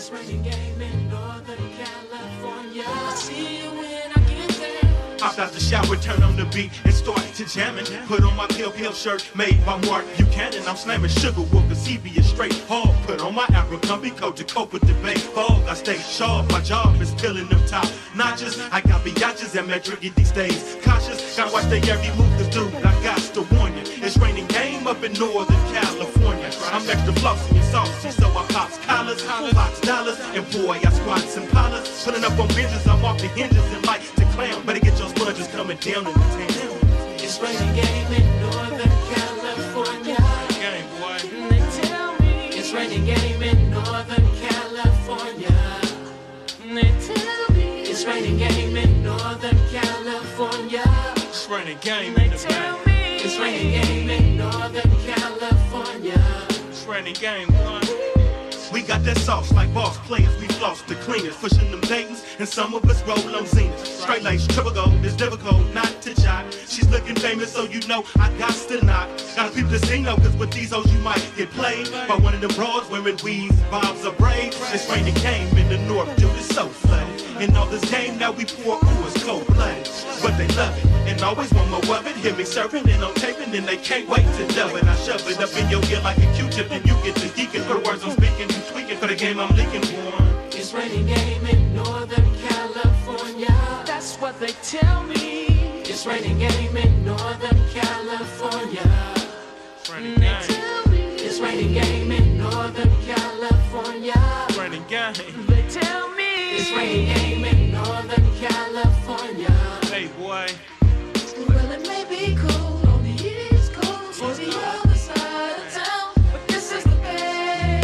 It's raining game in Northern California. I'll see you when I get there. Hop out the shower, turn on the beat, and start to jamming. Put on my Pelle Pelle shirt made by Marc Buchanan. I'm slamming sugar cause he straight hog. Put on my Abercrombie coat to cope with the big fog. I stay sharp, my job is peeling them top notches. I got biatches and metric these days. Cautious, gotta watch they every move, cause dude, I got to warn you. It's raining game up in Northern California. I'm extra flossy and saucy, I pops collars, box dollars, and boy, I squats and collars. Pulling up on binges, I'm off the hinges and like to clown. Better get your sponges coming down in the town. It's raining game in Northern California. Game, boy. They tell me it's raining game in Northern California. They tell me it's raining game in Northern California. It's raining game in the tell back. me it's raining game in Northern California. It's raining game, boy. Got that sauce like boss players. We floss the cleaners, pushing them Dayton's, and some of us roll on Zenith. Straight lace, triple gold, it's difficult not to jot. She's looking famous, so you know I got to knock. Gotta peep the scene though, cause with these hoes you might get played by one of them broads wearing weaves, bobs or braids. It's raining game in the north, dude, it's so flooded. And all this game that we pour, ooh, it's cold blooded. But they love it, and always want more of it. Hear me serving and I'm taping, and they can't wait to dub it. I shove it up in your ear like a Q-tip, and you get to geeking for the words I'm speaking. You tweaking for the game I'm leaking for. It's raining game in Northern California. That's what they tell me. It's raining game in Northern California. It's raining They game, tell me it's raining game in Northern California. it's raining game. They tell me it's raining game in Northern California. Hey, boy. Well, it may be cool on the East Coast or the other side of town, but this is the bay.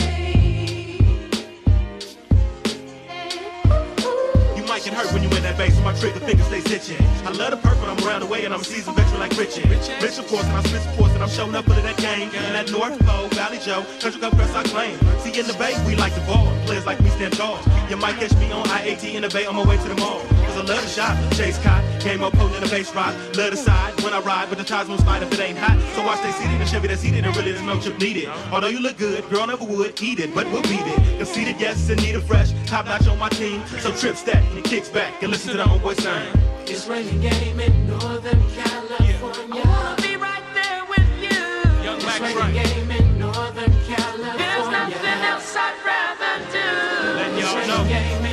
You might get hurt when you in that base, so my trigger finger stays itching. I love the purple, I'm around the way, and I'm a seasoned veteran like Richie. Rich, of course, and I spit sports, and I'm showing up under that game. And that North Pole, Valley Joe, Country Club press I claim. See, in the Bay, we like the ball, players like me stand tall. You might catch me on I-80 in the Bay I'm on my way to the mall. Cause I love the shot, chase cot, came up holding the bass rod. Love the side when I ride, but the tides won't slide if it ain't hot. So watch they seated, the Chevy that's heated, and really there's no chip needed. Although you look good, girl never would eat it, but we'll beat it. Conceited, yes, and need a fresh, top notch on my team. So trip stack and kicks back and listen to the homeboy sing. It's raining game in Northern California. I wanna be right there with you. Young it's Mac raining Dre. game in Northern California. There's nothing else I'd rather do. Letting It's y'all raining know.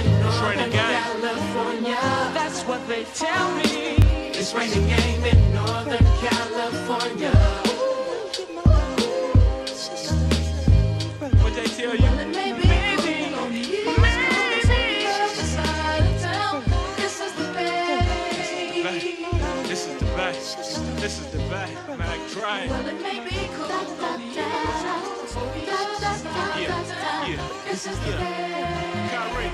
They tell me. It's raining game in Northern California. What they tell you? It may be cool on the East Coast or the other side of town. This is the bay. This is the best. This is the best. Mac Dre. Well, it may be cool on the East Coast or the other side Yeah, yeah, This is the yeah. Kyrie,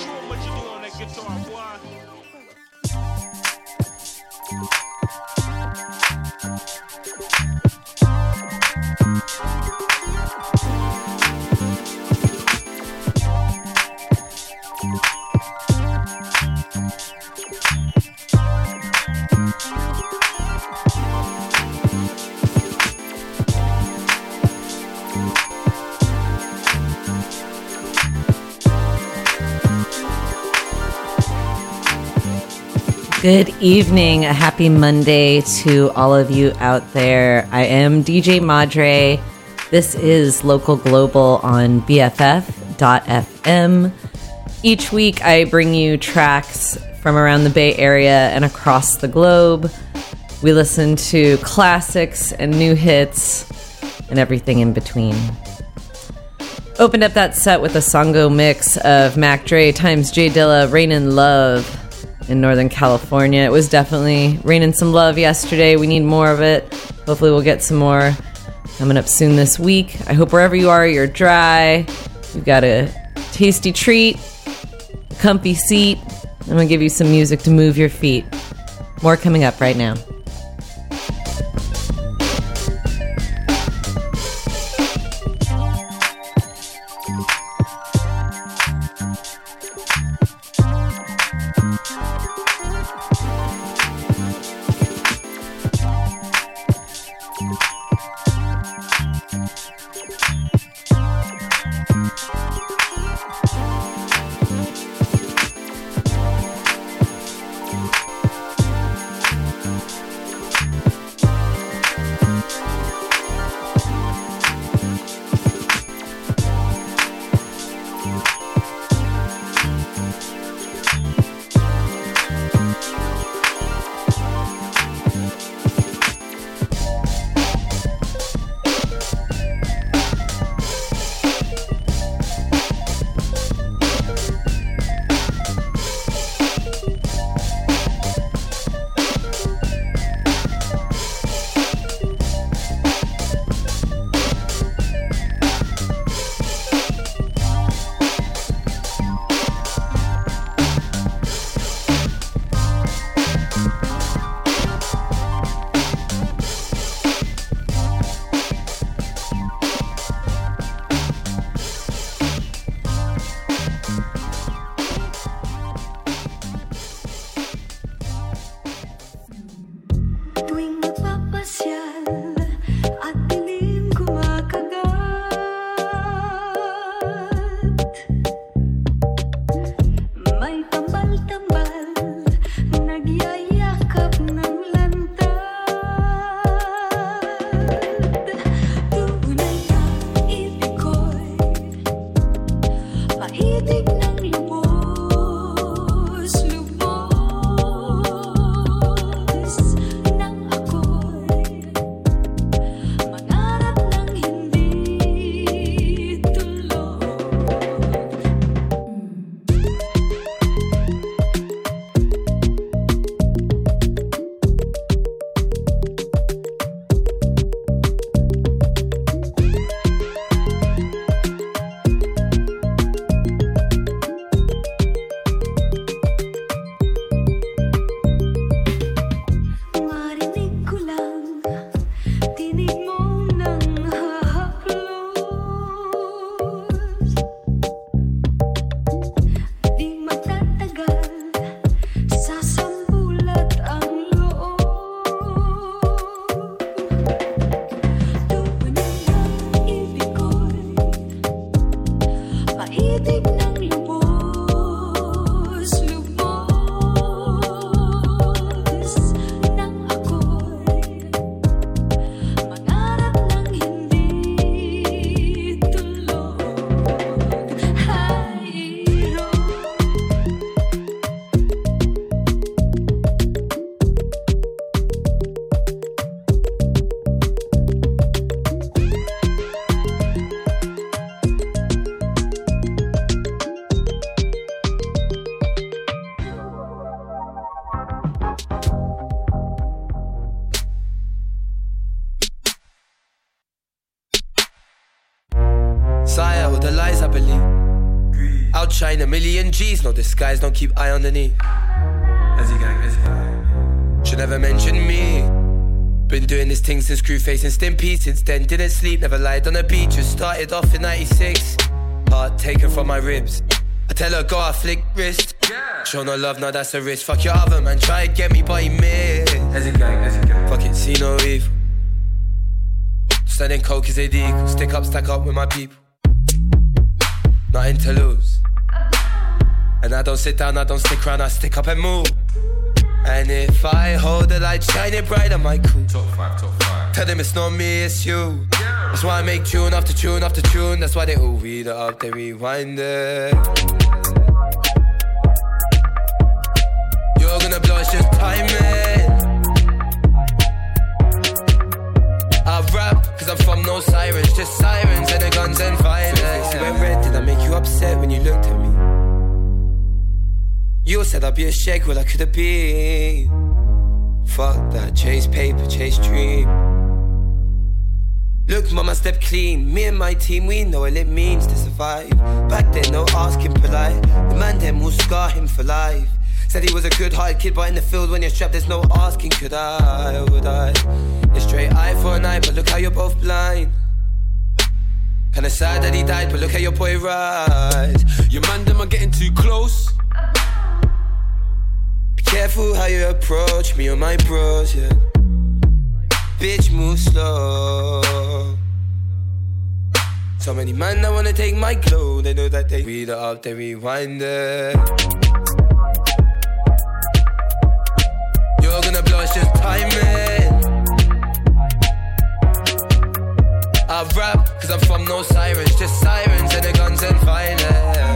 show 'em what you do on that guitar, boy. Good evening. A happy Monday to all of you out there. I am DJ Madre. This is Local Global on BFF.FM. Each week, I bring you tracks from around the Bay Area and across the globe. We listen to classics and new hits and everything in between. Opened up that set with a Sango mix of Mac Dre times J Dilla, Raining Love in Northern California. It was definitely raining some love yesterday. We need more of it. Hopefully, we'll get some more coming up soon this week. I hope wherever you are, you're dry. You've got a tasty treat, a comfy seat. I'm going to give you some music to move your feet. More coming up right now. G's, no disguise, don't keep eye underneath. Ezzy gang, Ezzy gang. Should never mention me. Been doing this thing since crew facing Stimpy. Since then, didn't sleep, never lied on the beach. Just started off in 96. Heart taken from my ribs. I tell her, go, I flick wrist. Yeah. Show no love, now that's a risk. Fuck your other man, try to get me, but he missed. Ezzy gang, Ezzy gang. Fuck it, see no evil. Standing coke is a deal. Stick up, stack up with my people. Nothing to lose. And I don't sit down, I don't stick around, I stick up and move. And if I hold the light shining bright, I might cool. Top five, top five. Tell them it's not me, it's you. That's why I make tune after tune after tune. That's why they all read it up, they rewind it. You're gonna blow, it's just timing. I rap, cause I'm from no sirens, just sirens and the guns and violence. Went red, did I make you upset when you looked at me? You said I'd be a shake, well I could have been. Fuck that, chase paper, chase dream. Look, mama, step clean. Me and my team, we know what it means to survive. Back then, no asking polite. The man then will scar him for life. Said he was a good hearted kid, but in the field when you're strapped, there's no asking, could I or would I? A straight eye for an eye, but look how you're both blind. Kinda sad that he died, but look how your boy rise. Your man, them are getting too close. Careful how you approach me or my bros, yeah. Bitch, move slow. So many men that wanna take my clothes, they know that they read it up, they rewind it. You're gonna blow, it's just timing. I rap, cause I'm from no sirens, just sirens and the guns and violence.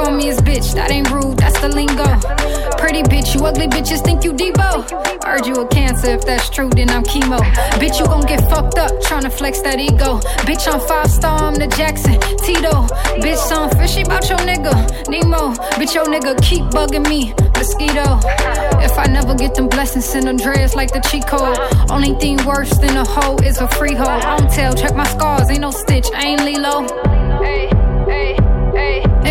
Call me his bitch, that ain't rude, that's the lingo. Pretty bitch, you ugly bitches think you Debo. Heard you a cancer, if that's true, then I'm chemo. Bitch, you gon' get fucked up, tryna flex that ego. Bitch, I'm five star, I'm the Jackson, Tito. Bitch, I'm fishy about your nigga, Nemo. Bitch, your nigga keep bugging me, mosquito. If I never get them blessings, send Andreas like the code. Only thing worse than a hoe is a free hoe. I don't tell, check my scars, ain't no stitch, I ain't Lilo.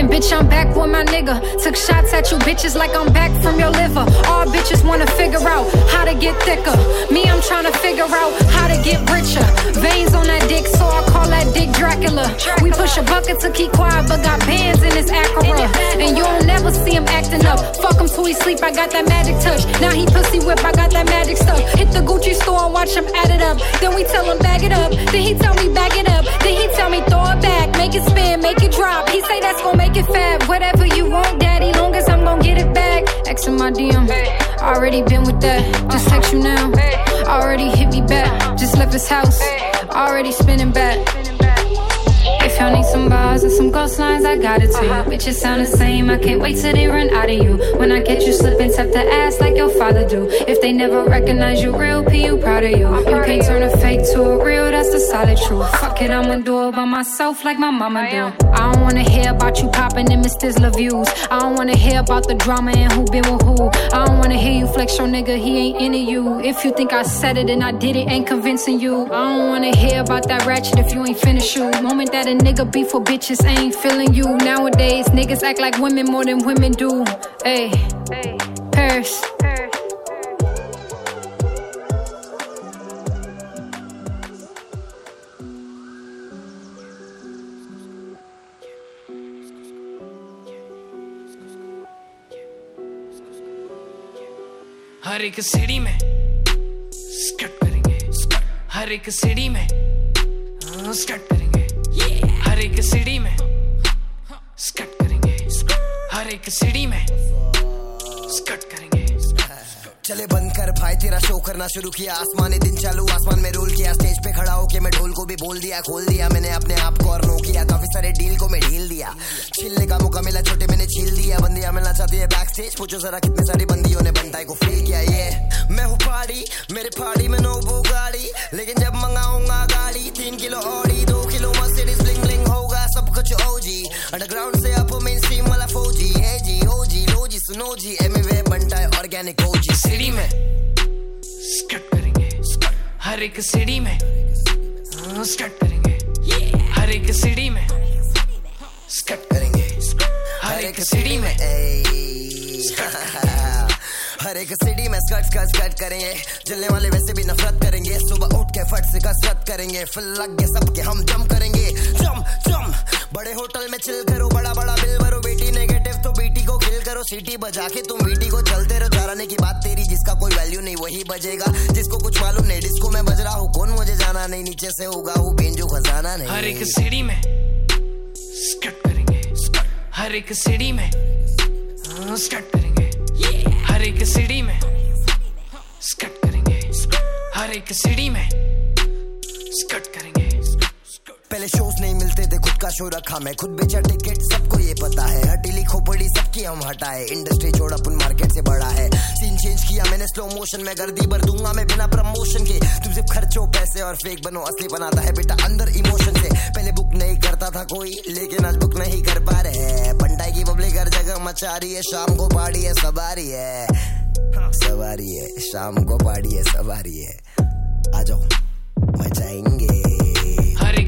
Bitch, I'm back with my nigga. Took shots at you bitches like I'm back from your liver. All bitches wanna figure out how to get thicker. Me, I'm trying to figure out how to get richer. Veins on that dick, so I call that dick Dracula. We push a bucket to keep quiet, but got bands in his Acura. And you don't never see him acting up. Fuck him till he sleep, I got that magic touch. Now he pussy whip, I got that magic stuff. Hit the Gucci store and watch him add it up. Then we tell him bag it up. Then he tell me bag it up. Then he tell me throw it back, make it spin, make it drop. He say that's gonna make it fat. Whatever you want, daddy, long as I'm gonna get it back. X in my DM. Already been with that. Just text you now. Already hit me back. Just left his house. Already spinning back. Y'all need some bars and some ghost lines, I got it too. Bitches sound the same, I can't wait till they run out of you. When I catch you slipping, tap the ass like your father do. If they never recognize you real, P, you proud of you. You can't turn a fake to a real, that's the solid truth. Fuck it, I'ma do it by myself like my mama do. I don't wanna hear about you popping in Mr. views. I don't wanna hear about the drama and who been with who. I don't wanna hear you flex your nigga, he ain't into you. If you think I said it and I did it, ain't convincing you. I don't wanna hear about that ratchet if you ain't finished you. Moment that a nigga be for bitches ain't feeling you. Nowadays, niggas act like women more than women do. Hey, Paris. हर एक city में स्कट करेंगे हर एक city में हाँ, Scott करेंगे हर एक सिटी में। स्कट करेंगे। हर एक सिटी में। स्कट करेंगे। चले बंद कर भाई, तेरा शो करना शुरू किया। आसमानी दिन चालू, आसमान में रोल किया। स्टेज पे खड़ा होके मैं ढोल को भी बोल दिया, खोल दिया। मैंने अपने आप को और नो किया काफ़ी सारे डील को मैं ढील दिया। छिलने का मौका मिला, छोटे मैंने छील दिया। बंदियाँ मिलना चाहती है बैक स्टेज पूछो जरा कितने सारी बंदियों ने बनताई को फील किया ये। मैं हूँ पार्टी मेरे पार्टी में नो वो गाड़ी लेकिन जब मंगाऊँगा गाड़ी, तीन किलो ऑडी दो किलो होगा सब कुछ ओजी अंडरग्राउंड से अप मेन स्ट्रीम वाला फौजी है जी ओजी लोजी सुनो जी एमवे बनता है ऑर्गेनिक ओजी सिटी में स्कट करेंगे। हर एक सिटी में हाँ, स्कट करेंगे। हर एक सिटी में स्कट करेंगे। हर एक सिटी में हर एक सिटी में स्कट स्कट स्कट करेंगे। जलने वाले वैसे भी नफरत करेंगे। सुबह उठ के फट से कसरत करेंगे। फिर लग गए सबके हम जम करेंगे। जम जम बड़े होटल में चिल करो बड़ा बड़ा बिल भरो। बेटी नेगेटिव तो बेटी को किल करो। सीटी बजा के तुम बेटी को चलते रहो। चलाने की बात तेरी जिसका कोई वैल्यू नहीं वही बजेगा। जिसको कुछ मालूम नहीं डिस्को में बज रहा हूँ कौन मुझे जाना नहीं नीचे से होगा हूँ बेंजो खजाना नहीं। हर एक सिटी में स्कट करेंगे। हर एक सिटी में हाँ, स्कट करेंगे। हर एक सीढ़ी में। स्कट करेंगे। हर एक सीढ़ी में। स्कट करेंगे। पहले शोज़ नहीं मिलते थे, खुद का शो रखा मैं। खुद बेचा टिकट सबको ये पता है। हटीली खोपड़ी सबकी हम हटाए। इंडस्ट्री छोड़ अपन मार्केट से बड़ा है। सीन चेंज किया मैंने स्लो मोशन में। गर्दी भर दूँगा मैं बिना प्रमोशन के। तुम सिर्फ़ खर्चो पैसे और फेक बनो, असली बनाता है बेटा अंदर इमोशन से। पहले बुक नहीं करता था कोई, लेकिन आज बुक नहीं कर पा रहे है। पंडाई की पब्लिक हर जगह मचा रही है। शाम को पाड़ी है, सवारी है। सवारी है। शाम को पाड़ी है, सवारी है। आ जाओ। मचाएँगे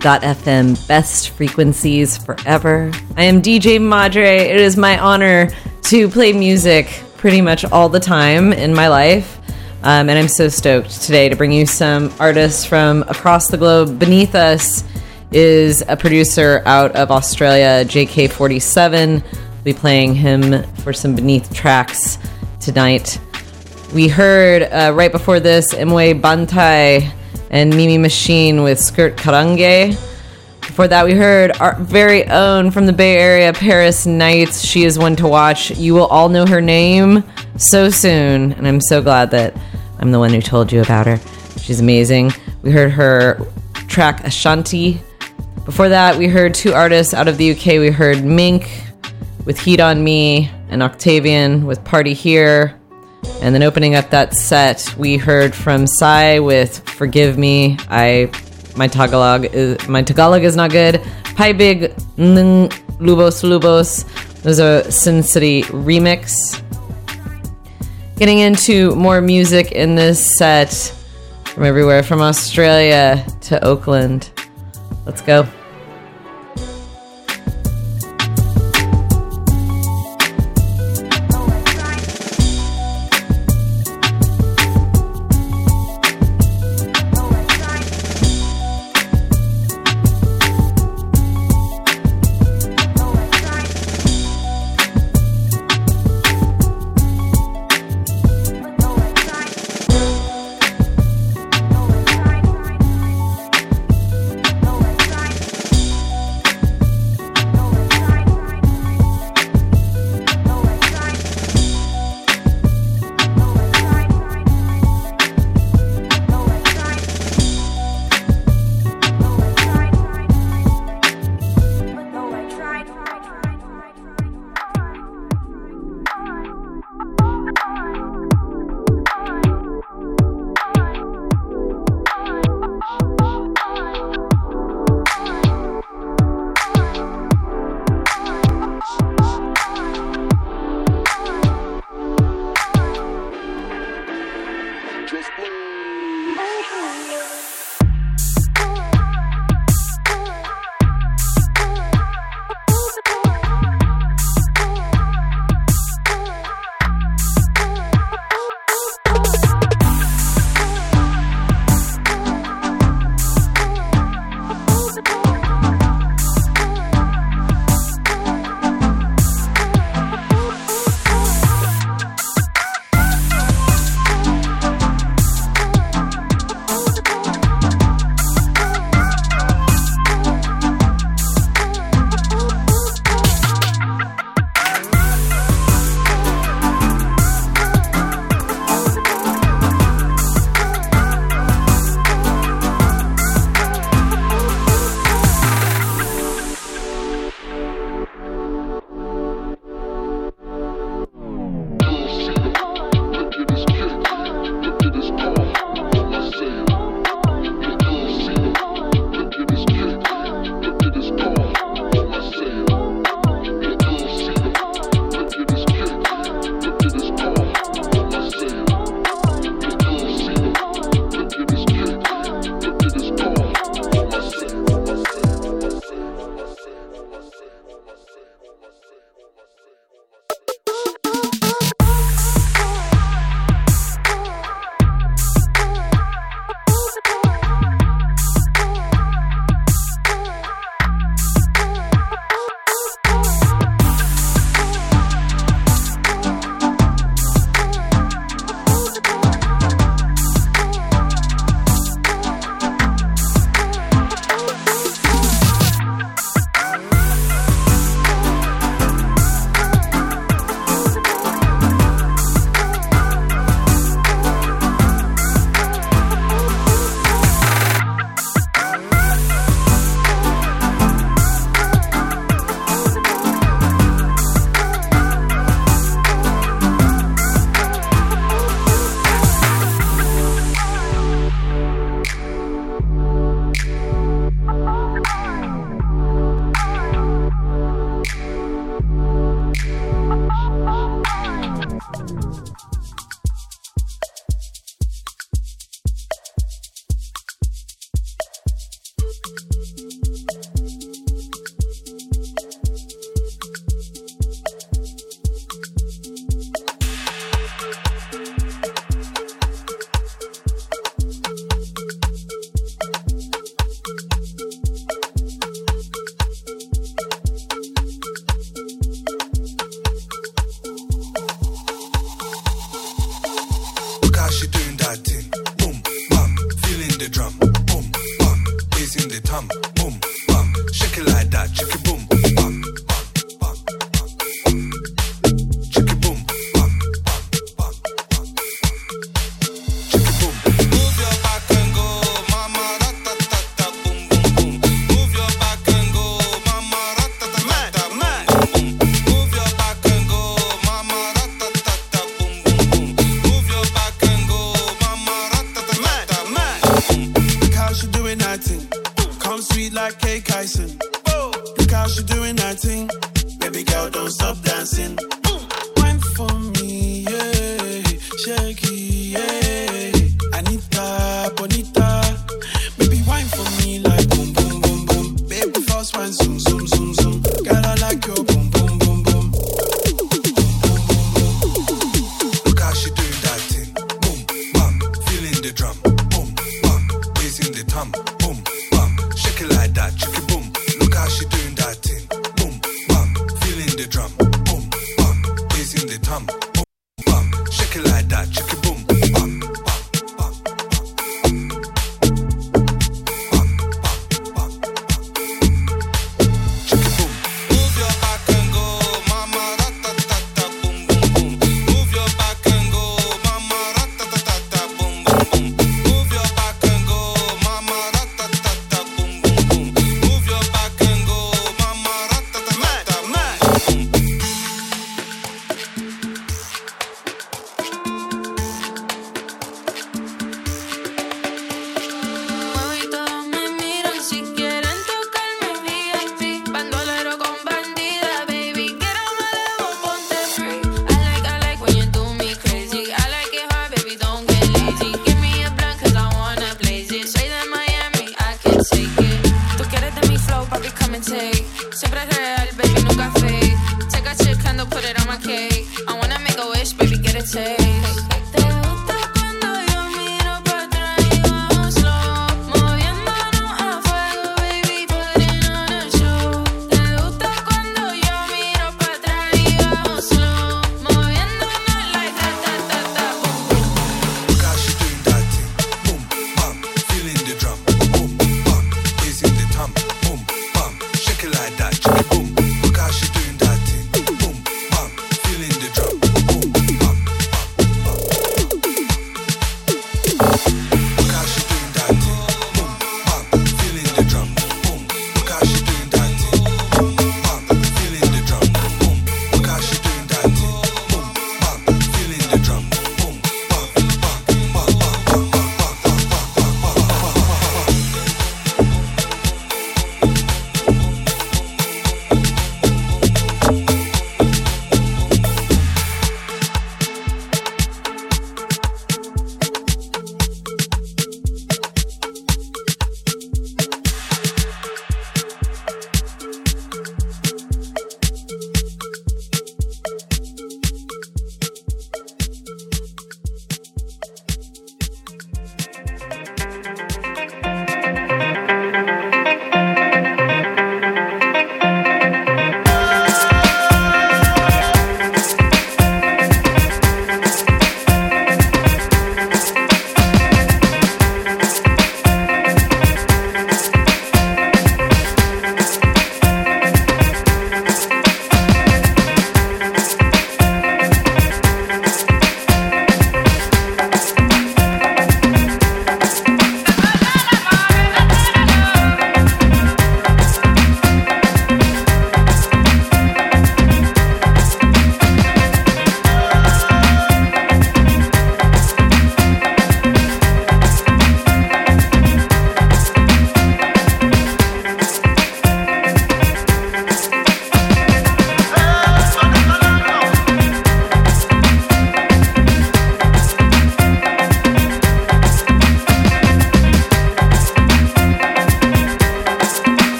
BFF.FM, best frequencies forever. I am DJ Madre. It is my honor to play music pretty much all the time in my life. Um, and I'm so stoked today to bring you some artists from across the globe. Beneath us is a producer out of Australia, JK47. will Be playing him for some Beneath tracks tonight. We heard uh, right before this Emiway Bantai and Meme Machine with Skrrt Karenge. Before that, we heard our very own from the Bay Area, Paris Nights. She is one to watch. You will all know her name so soon, and I'm so glad that I'm the one who told you about her. She's amazing. We heard her track Ashanti. Before that, we heard two artists out of the UK. We heard Miink with Heat on Me and Octavian with Party Here. And then opening up that set, we heard from Sai with Forgive Me. I my Tagalog is my Tagalog is not good. Paibig Lubos Lubos. There's a Sin City remix. Getting into more music in this set from everywhere, from Australia to Oakland. Let's go.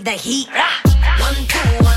The heat. One, two,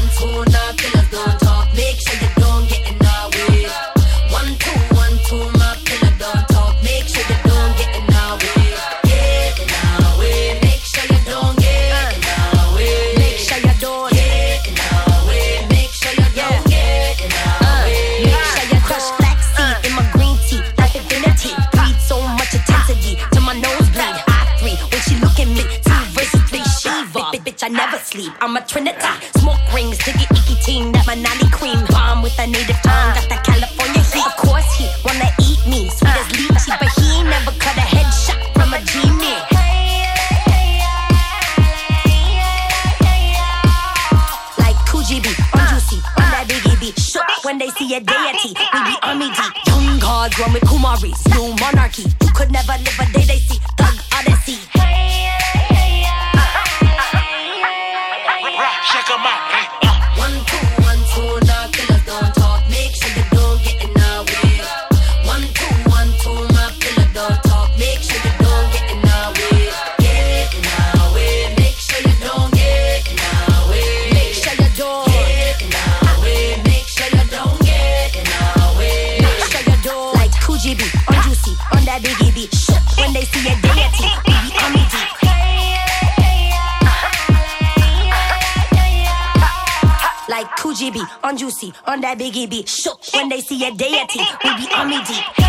Juicy, on that Biggie be shook when they see a deity. We be army deep.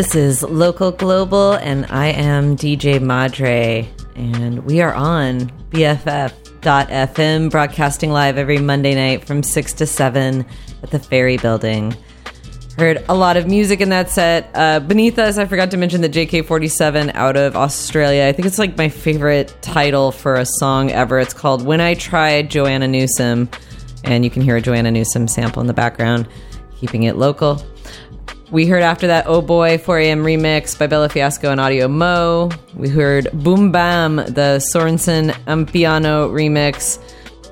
This is Local Global, and I am DJ Madre, and we are on BFF.FM, broadcasting live every Monday night from 6 to 7 at the Ferry Building. Heard a lot of music in that set. Uh, beneath us, I forgot to mention the JK47 out of Australia. I think it's like my favorite title for a song ever. It's called When I Tried Joanna Newsom, and you can hear a Joanna Newsom sample in the background, keeping it local. We heard after that Oh Boy 4am remix by Bella Fiasco and Audiomoe. We heard Boom Bam, the Sorensen Amapiano remix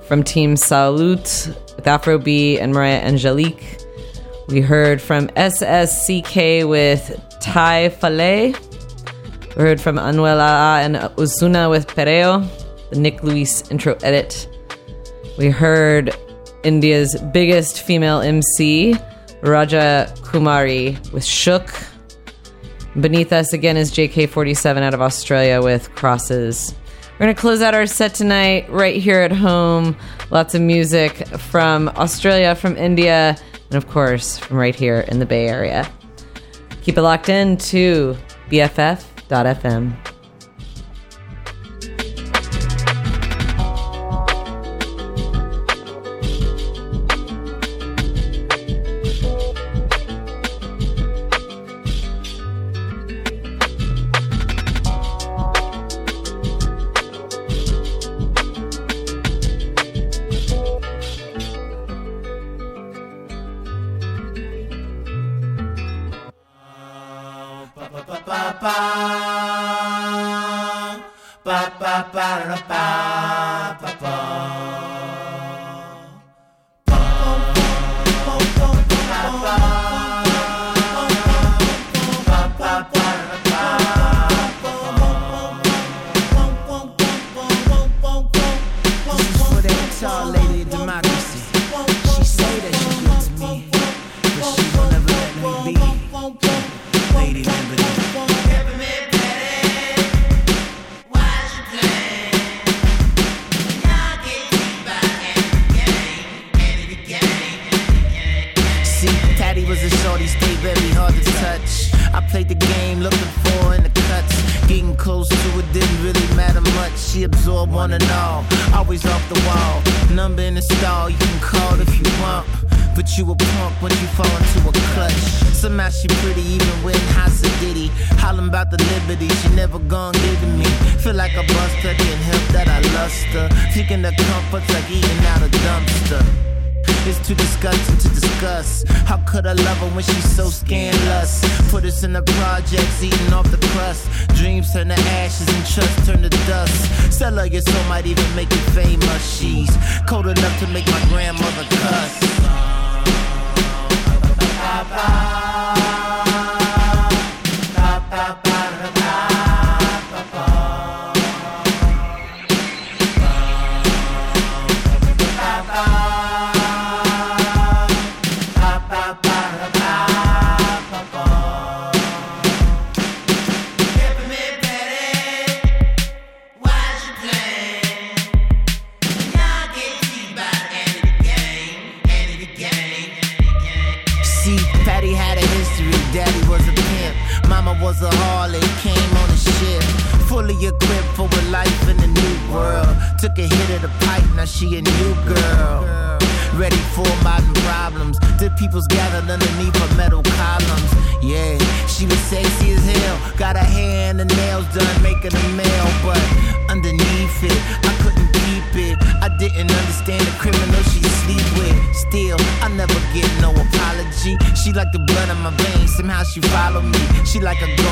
from Team Salut with Afro B and Mariah Angeliq. We heard from SSCK with Tai Fale. We heard from Anuel Anuela and Ozuna with Pereo, the Nick Luis intro edit. We heard India's biggest female MC, Raja Kumari with Shook. Beneath us again is JK47 out of Australia with Crosses. We're going to close out our set tonight right here at home. Lots of music from Australia, from India, and of course from right here in the Bay Area. Keep it locked in to BFF.FM. Number in the stall, you can call if you want. But you a punk when you fall into a clutch. Somehow she pretty even with high sedity. Hollering about the liberty she never gon' give to me. Feel like a buster, can't help that I lust her. Thinking the comforts like eating out a dumpster. It's too disgusting to discuss. How could I love her when she's so scandalous? Put us in the projects, eating off the crust. Dreams turn to ashes and trust turn to dust. Sell her your soul might even make you famous. She's cold enough to make my grandmother cuss. She follow me. She like a ghoster,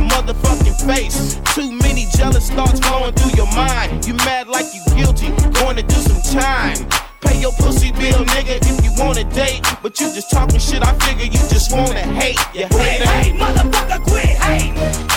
my motherfucking face. Too many jealous thoughts going through your mind. You mad like you guilty, going to do some time. Pay your pussy bill, nigga, if you wanna date. But you just talking shit, I figure you just wanna hate. You hate, hate motherfucker, quit hate.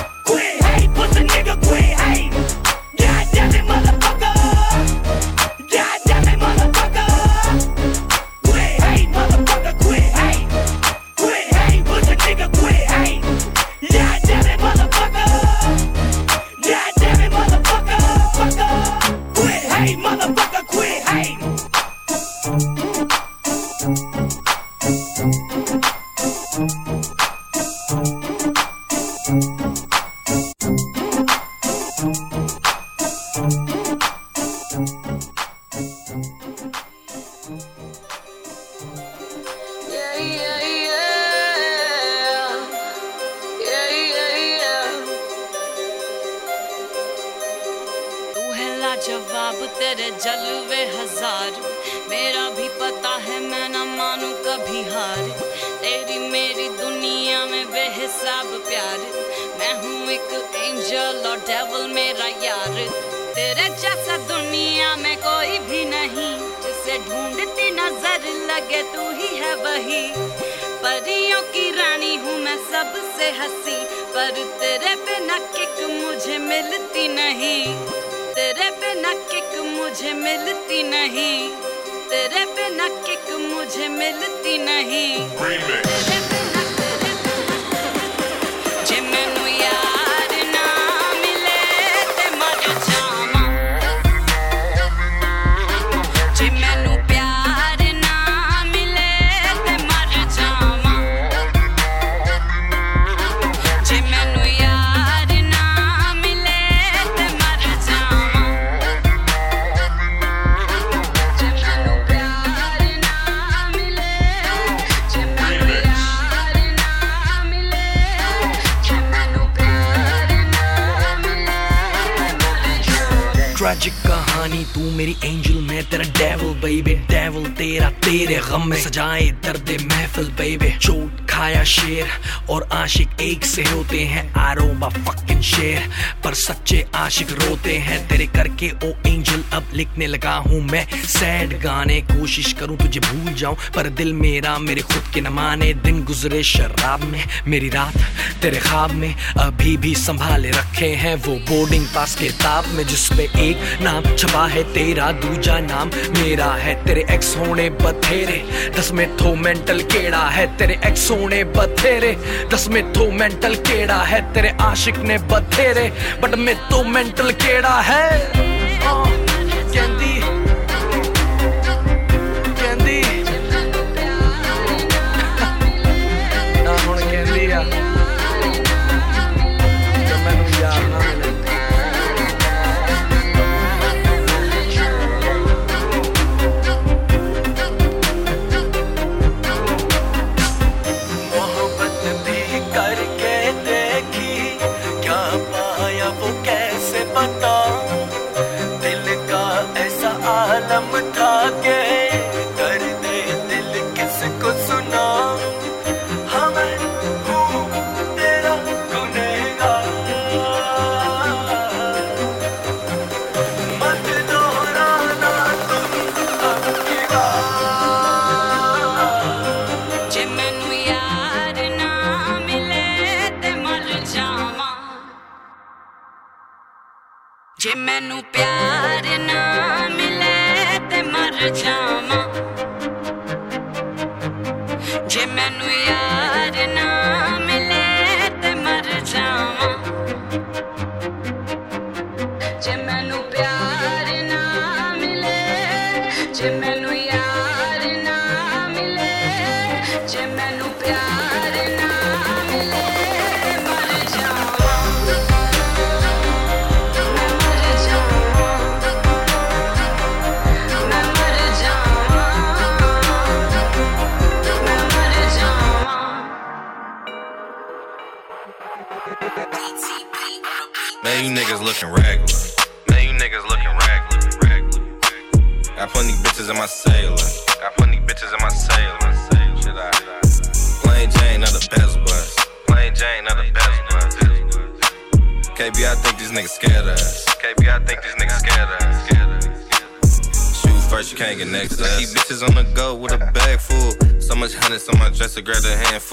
जाए दर्द महफिल बेबे चोट, खाया शेर और आशिक एक से होते हैं। आरोमा फकिंग शेर। और सच्चे आशिक रोते हैं तेरे करके। ओ एंजल, अब लिखने लगा हूँ मैं। सैड गाने कोशिश करूँ तुझे भूल जाऊँ, पर दिल मेरा मेरे खुद के नमाने दिन गुजरे शराब में, मेरी रात तेरे ख्वाब में। अभी भी संभाले रखे हैं वो बोर्डिंग पास के किताब में जिसमें एक नाम छपा है, तेरा दूजा नाम। मेरा है तेरे एक्स होने बथेरे, दस में तो थो मेंटल केड़ा है तेरे एक्स होने बथेरे। दस में तो थो मेंटल केड़ा है तेरे आशिक ने बथेरे। बट में तो मेंटल केड़ा है।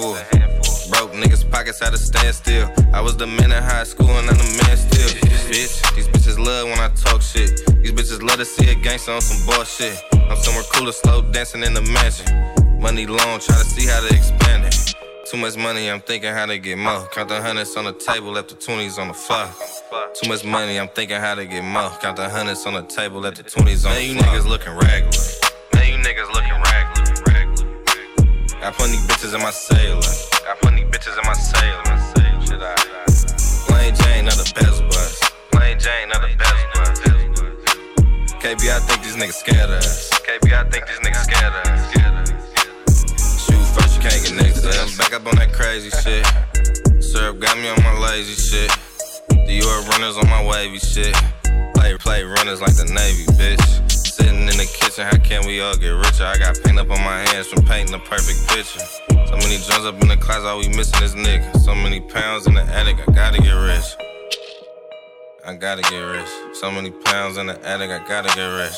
Handful. Broke niggas' pockets at a standstill. I was the man in high school and I'm the man still. Bitch, these bitches love when I talk shit. These bitches love to see a gangster on some bullshit. I'm somewhere cooler, slow dancing in the mansion. Money long, try to see how to expand it. Too much money, I'm thinking how to get more. Count the hundreds on the table, left the twenties on the floor. Too much money, I'm thinking how to get more. Count the hundreds on the table, left the twenties on the floor. Man, you niggas looking regular. Bitches in my sailor. Got plenty bitches in my sailor. Shit, I. Plain Jane, not the best bus. Plain Jane, not the best bus. KB, I think these niggas scared of us. KB, I think these niggas scared of us. Shoot first, you can't get next to us. Back up on that crazy shit. Syrup got me on my lazy shit. Euro runners on my wavy shit. Play, play runners like the Navy, bitch. In the kitchen, how can we all get richer? I got paint up on my hands from painting a perfect picture. So many drums up in the closet, all we missing is nigga. So many pounds in the attic, I gotta get rich. I gotta get rich. So many pounds in the attic, I gotta get rich.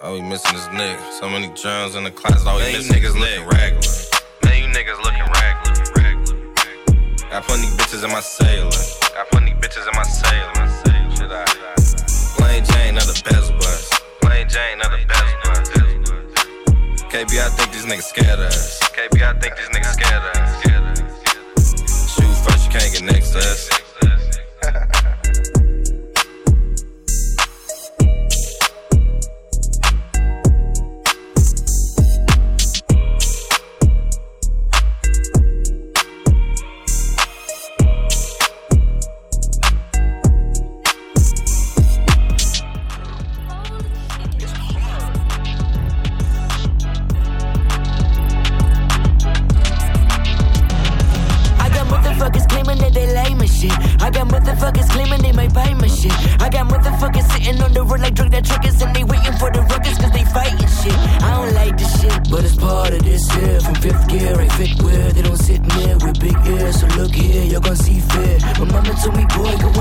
All we missing is nigga. So many drums in the closet, all we Man, you missing is niggas nigga. regular. Man, you niggas looking regular. Got plenty bitches in my sailor. Got plenty bitches in my sailor. Shit, I. Plain Jane, not the. Plain Jane, the best. KB, I think these niggas scared of us. KB, I think these niggas scared of us. Shoot first, you can't get next to us. told me, boy, go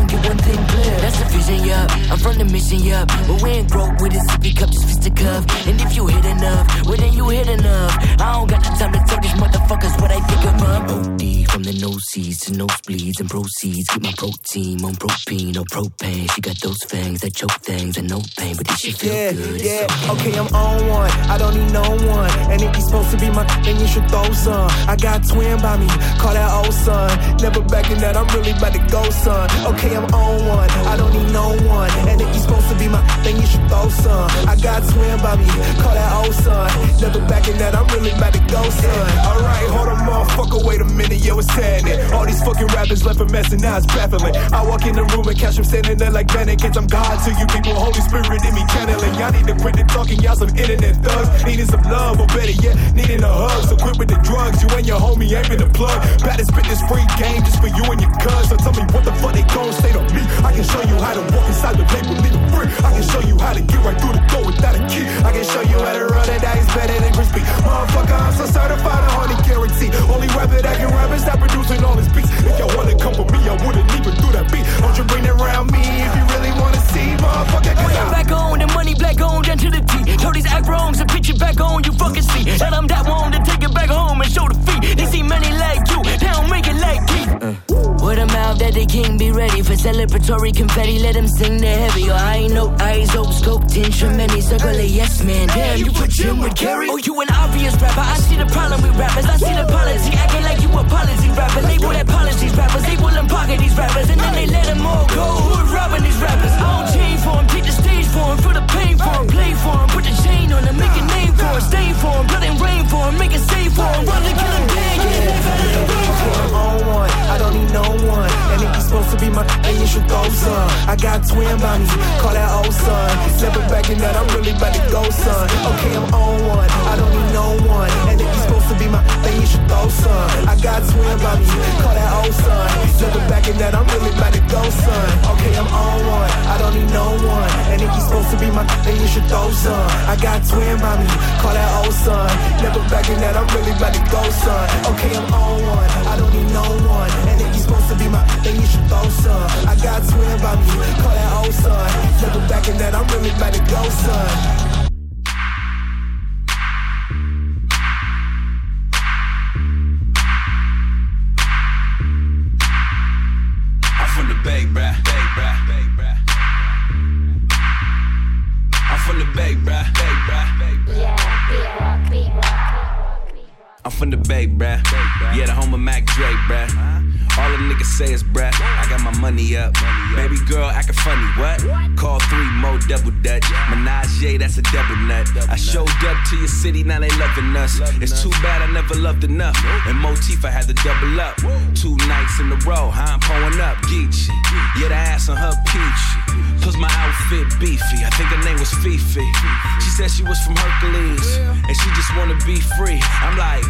mission, yup. I'm from the mission, yup. But we ain't broke with a sippy cup, just fist a cuff. And if you hit enough, well then you hit enough. I don't got the time to tell these motherfuckers what I pick 'em up. OD from the noses to nosebleeds and proceeds. Get my protein on propane or propane. She got those fangs that choke things and no pain, but this she feel Yeah, good. yeah, okay, I'm on one. I don't need no one. And if you supposed to be my then you should throw some. I got twin by me, call that old son. Never backing that, I'm really about to go, son. Okay, I'm on one. I don't need no one. And if you're supposed to be my then you should throw some. I got twin by me, call that old son. Never backing that, I'm really about to go, son. Alright, hold on, motherfucker, wait a minute, yo, it's happening. All these fucking rappers left a mess and now it's baffling. I walk in the room and catch them standing there like mannequins. I'm God to you people, Holy Spirit in me channeling. Y'all need to quit the talking, y'all some internet thugs. Needing some love, or better yet, needing a hug. So quit with the drugs, you and your homie ain't been the plug. Better spit this free game just for you and your cuz. So tell me what the fuck they gon' say to me. I can show you how to walk inside the paper, leave it free. I can show you how to get right through the door without a key. I can show you how to run it, that is better than crispy. Motherfucker, I'm so certified, a honey guarantee. Only rapper that can rap is not producing all his beats. If y'all wanna come for me, I wouldn't even do that beat. Don't you bring it around me if you really wanna see, motherfucker. When Cause I'm back on, the money black on, down to the T. Show these act wrongs and pitch it back on, you fucking see. And I'm that one to take it back home and show the feet. They see many like you, they don't make it like me. Uh. Word of mouth that the king be ready for celebratory confetti. Let him sing the heavy. Or I ain't no eyes, open scope, ten tremendous. Circle a yes man. Damn, you put Jim with Gary. Oh, you an obvious rapper. I see the problem with rappers. I see the policy. Acting like you a policy rapper. Label that policies rappers. They will pocket these rappers. And then they let them all go. Who is robbing these rappers? I don't change for them. Take the stage for them. Feel the pain for them. Play for them. Put the chain on them. Make a name to be my then you should throw some. I got twin by me, call that old son. Never backing that, I'm really about to go, son. Okay, I'm on one. I don't need no one. And if you supposed to be my then you should throw some. I got twin by me, call that old son. Never backing that, I'm really about to go, son. Double dutch. Menage, that's a double nut. I showed up to your city, now they loving us. It's too bad I never loved enough. And motif, I had to double up. Two nights in a row? I'm pulling up, Geechee. Yeah, the ass on her peachy. Plus my outfit beefy. I think her name was Fifi. She said she was from Hercules. And she just wanna be free. I'm like,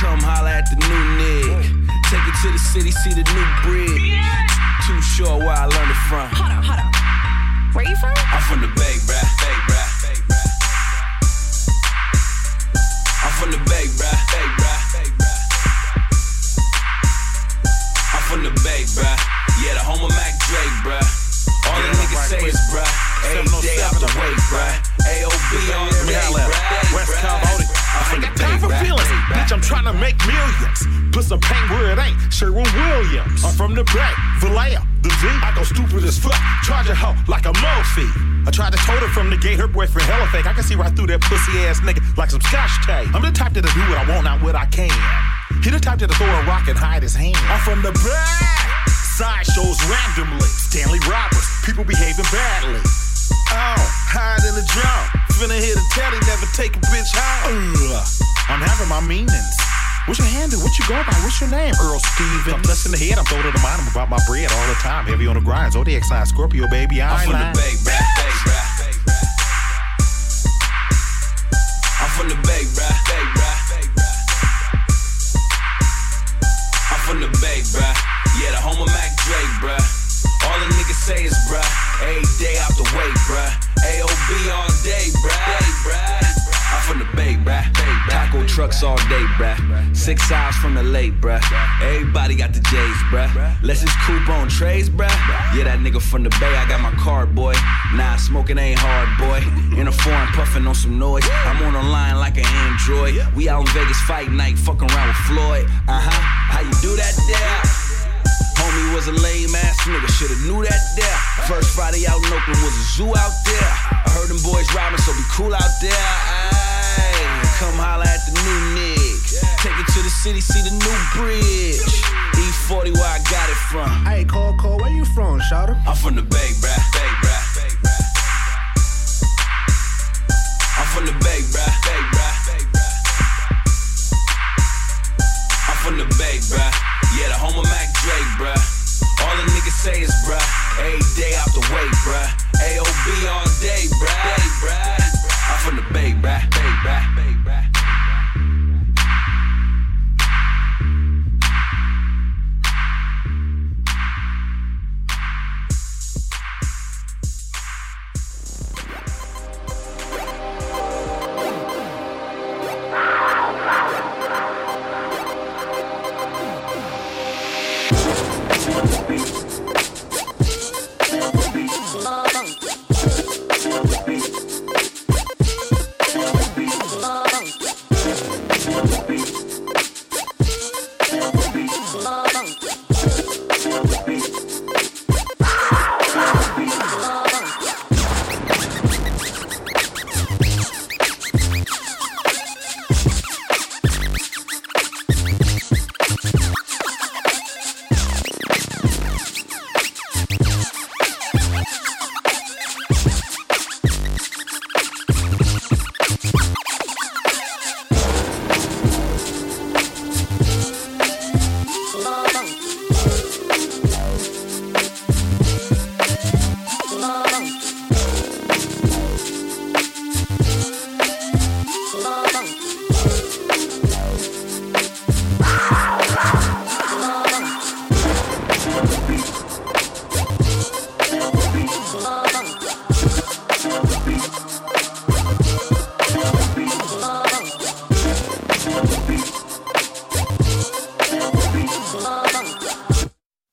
come holla at the new nigga. Take it to the city, see the new bridge. Too sure where I learned it from. Hold up, hold up. Where you from? I'm from the Bay, bruh. Bay, bruh. Bay, bruh. I'm from the Bay, bruh. Bay, bruh. Bay, bruh. I'm from the Bay, bruh. Yeah, the home of Mac Dre, bruh. All the niggas say is bruh. Every oh day out the way, bruh. AOB on the day, bruh. West bruh. Cambodian. I ain't got time for Bay, bruh. feelings. Bitch, I'm trying to make millions. Put some paint where it ain't. Sherwin Williams. I'm from the Bay, Vallejo, the V. I go stupid as fuck. Charge a hoe like a Mophie. I tried to tote her from the gate. Her boyfriend hella fake. I can see right through that pussy ass nigga like some scotch tape. I'm the type that'll do what I want, not what I can. He the type that'll throw a rock and hide his hand. I'm from the Bay. Side shows randomly. Stanley Roberts. People behaving badly. Oh, hide in the drum. Finna hit a telly, never take a bitch home. Ugh. I'm having my meanings. What's your handle? What you go by? What's your name? Earl Steven. I'm blessed in the head. I'm throwing to the mind. I'm about my bread all the time. Heavy on the grind. Zodiac sign, Scorpio, baby. I I'm ain't from the lying. Bay, bruh. Bay, bruh. I'm from the Bay, bruh. Bay, bruh. I'm from the Bay, bruh. Yeah, the home of Mac Dre, bruh. All the niggas say is bruh. Every day out the way, bruh. AOB all bruh. Taco trucks all day, bruh. Six hours from the lake, bruh. Everybody got the J's, bruh. Let's just coupe on trays, bruh. Yeah, that nigga from the Bay, I got my card, boy. Nah, smoking ain't hard, boy. In a foreign puffing on some noise. I'm on the line like an android. We out in Vegas fight night, fucking around with Floyd. Uh huh. How you do that there? Homie was a lame ass nigga, shoulda knew that there. First Friday out in Oakland was a zoo out there. I heard them boys robbing, so be cool out there. Ayy, come holla at the new nig. Take it to the city, see the new bridge. E40 where I got it from. Hey, Cole, Cole, where you from, Shouter? I'm from the Bay, bruh. Bay, bruh.